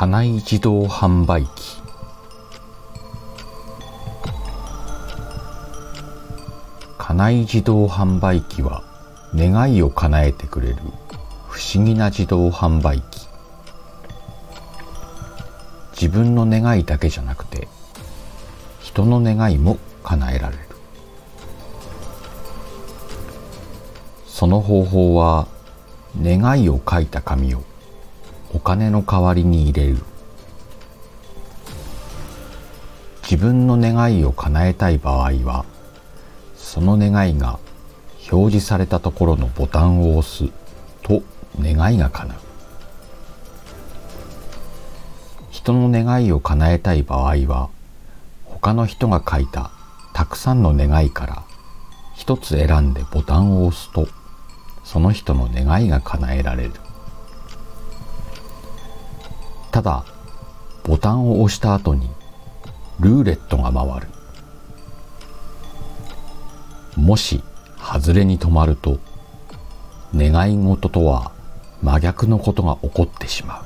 家内自動販売機。家内自動販売機は願いを叶えてくれる不思議な自動販売機。自分の願いだけじゃなくて人の願いも叶えられる。その方法は願いを書いた紙をお金の代わりに入れる。自分の願いを叶えたい場合はその願いが表示されたところのボタンを押すと願いが叶う。人の願いを叶えたい場合は他の人が書いたたくさんの願いから一つ選んでボタンを押すとその人の願いが叶えられる。ただボタンを押した後にルーレットが回る。もし外れに止まると願い事とは真逆のことが起こってしまう。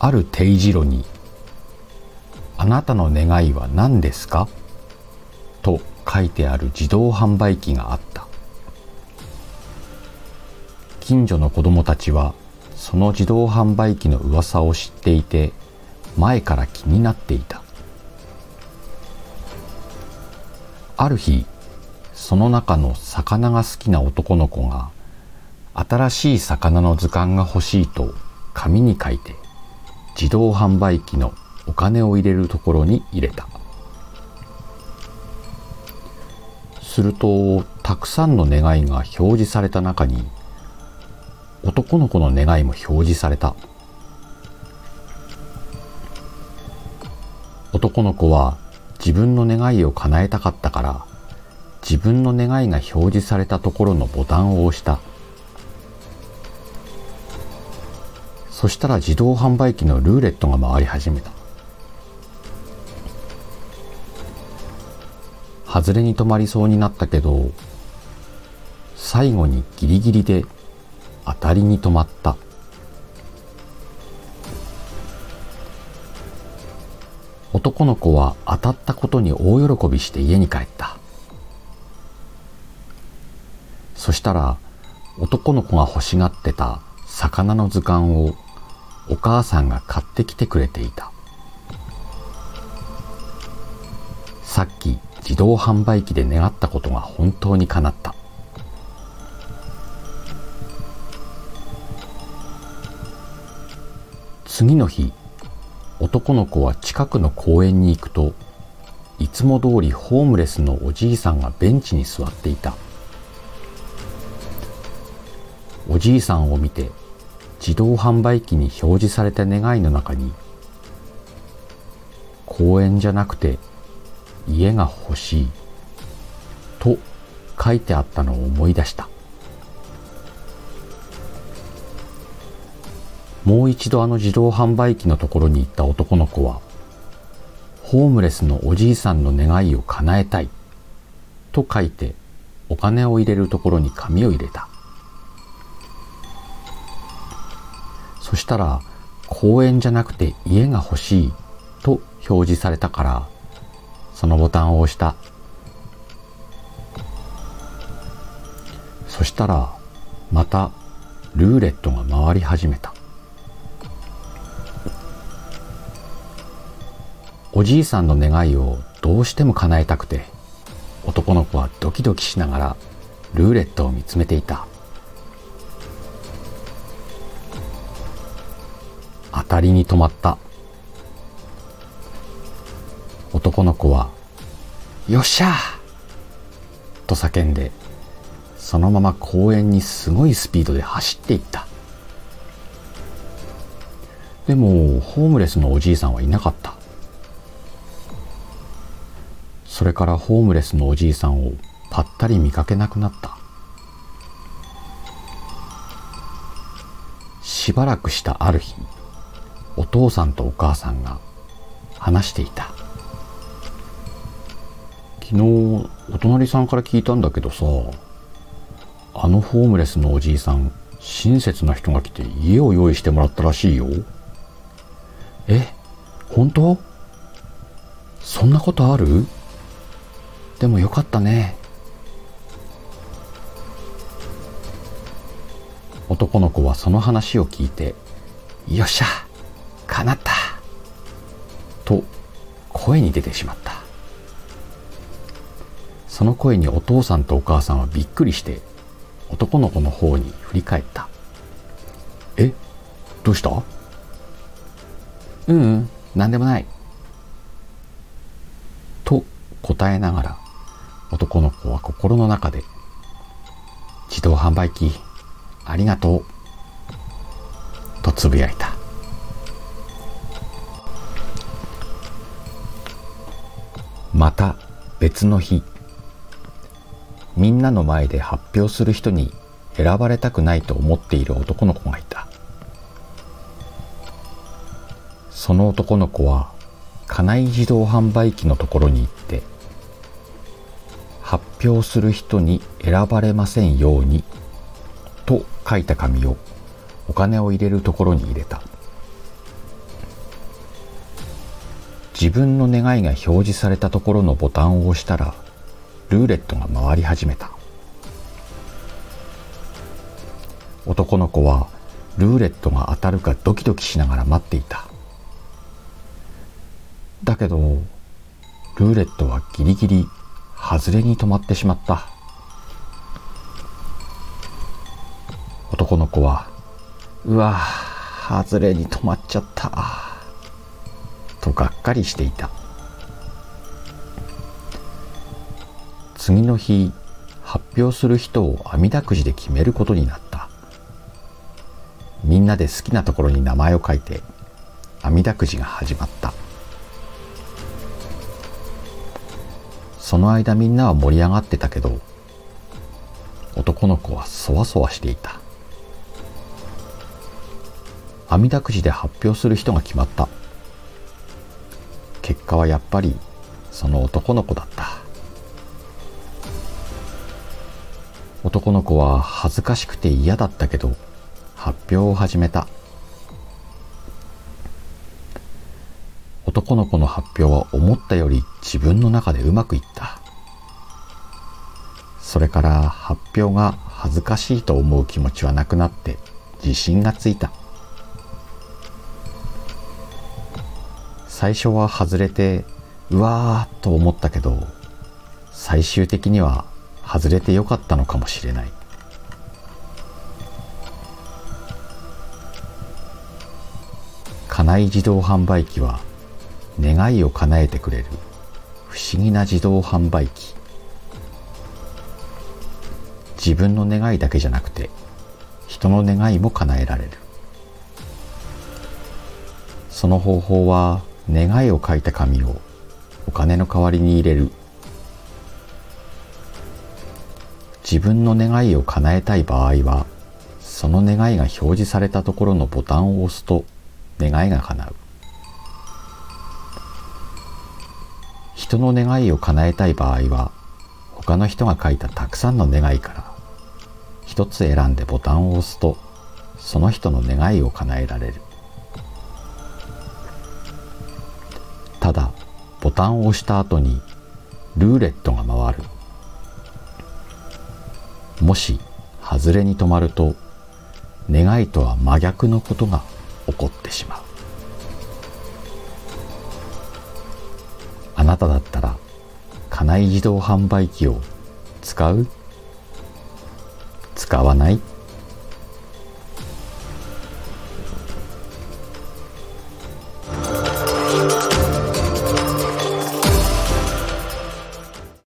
ある定時路に「あなたの願いは何ですか?」と書いてある自動販売機があった。近所の子供たちはその自動販売機の噂を知っていて前から気になっていた。ある日その中の魚が好きな男の子が新しい魚の図鑑が欲しいと紙に書いて自動販売機のお金を入れるところに入れた。するとたくさんの願いが表示された中に男の子の願いも表示された。男の子は自分の願いを叶えたかったから自分の願いが表示されたところのボタンを押した。そしたら自動販売機のルーレットが回り始めた。外れに止まりそうになったけど最後にギリギリで当たりに止まった。男の子は当たったことに大喜びして家に帰った。そしたら男の子が欲しがってた魚の図鑑をお母さんが買ってきてくれていた。さっき自動販売機で願ったことが本当に叶った。次の日男の子は近くの公園に行くといつも通りホームレスのおじいさんがベンチに座っていた。おじいさんを見て自動販売機に表示された願いの中に公園じゃなくて家が欲しいと書いてあったのを思い出した。もう一度あの自動販売機のところに行った男の子はホームレスのおじいさんの願いを叶えたいと書いてお金を入れるところに紙を入れた。そしたら公園じゃなくて家が欲しいと表示されたからそのボタンを押した。そしたらまたルーレットが回り始めた。おじいさんの願いをどうしても叶えたくて男の子はドキドキしながらルーレットを見つめていた。当たりに止まった。男の子は「よっしゃ!」と叫んでそのまま公園にすごいスピードで走っていった。でもホームレスのおじいさんはいなかった。それからホームレスのおじいさんをぱったり見かけなくなった。しばらくしたある日お父さんとお母さんが話していた。昨日お隣さんから聞いたんだけどさあのホームレスのおじいさん親切な人が来て家を用意してもらったらしいよ。え本当？そんなことある？でもよかったね。男の子はその話を聞いてよっしゃ叶ったと声に出てしまった。その声にお父さんとお母さんはびっくりして男の子の方に振り返った。えどうした？ううん何でもない。と答えながら男の子は心の中で自動販売機ありがとうとつぶやいた。また別の日みんなの前で発表する人に選ばれたくないと思っている男の子がいた。その男の子は家内自動販売機のところに行って発表する人に選ばれませんようにと書いた紙をお金を入れるところに入れた。自分の願いが表示されたところのボタンを押したらルーレットが回り始めた。男の子はルーレットが当たるかドキドキしながら待っていた。だけどルーレットはギリギリ外れに止まってしまった。男の子はうわ外れに止まっちゃったとがっかりしていた。次の日発表する人を網だくじで決めることになった。みんなで好きなところに名前を書いて網だくじが始まった。その間みんなは盛り上がってたけど男の子はそわそわしていた。網だくじで発表する人が決まった。結果はやっぱりその男の子だった。男の子は恥ずかしくて嫌だったけど発表を始めた。男の子の発表は思ったより自分の中でうまくいった。それから発表が恥ずかしいと思う気持ちはなくなって自信がついた。最初は外れてうわーと思ったけど最終的には外れてよかったのかもしれない。家内自動販売機は願いを叶えてくれる不思議な自動販売機。自分の願いだけじゃなくて人の願いも叶えられる。その方法は願いを書いた紙をお金の代わりに入れる。自分の願いを叶えたい場合はその願いが表示されたところのボタンを押すと願いが叶う。人の願いを叶えたい場合は他の人が書いたたくさんの願いから一つ選んでボタンを押すとその人の願いを叶えられる。ただボタンを押した後にルーレットが回る。もし外れに止まると願いとは真逆のことが起こってしまう。なただったら家内自動販売機を使う？使わない？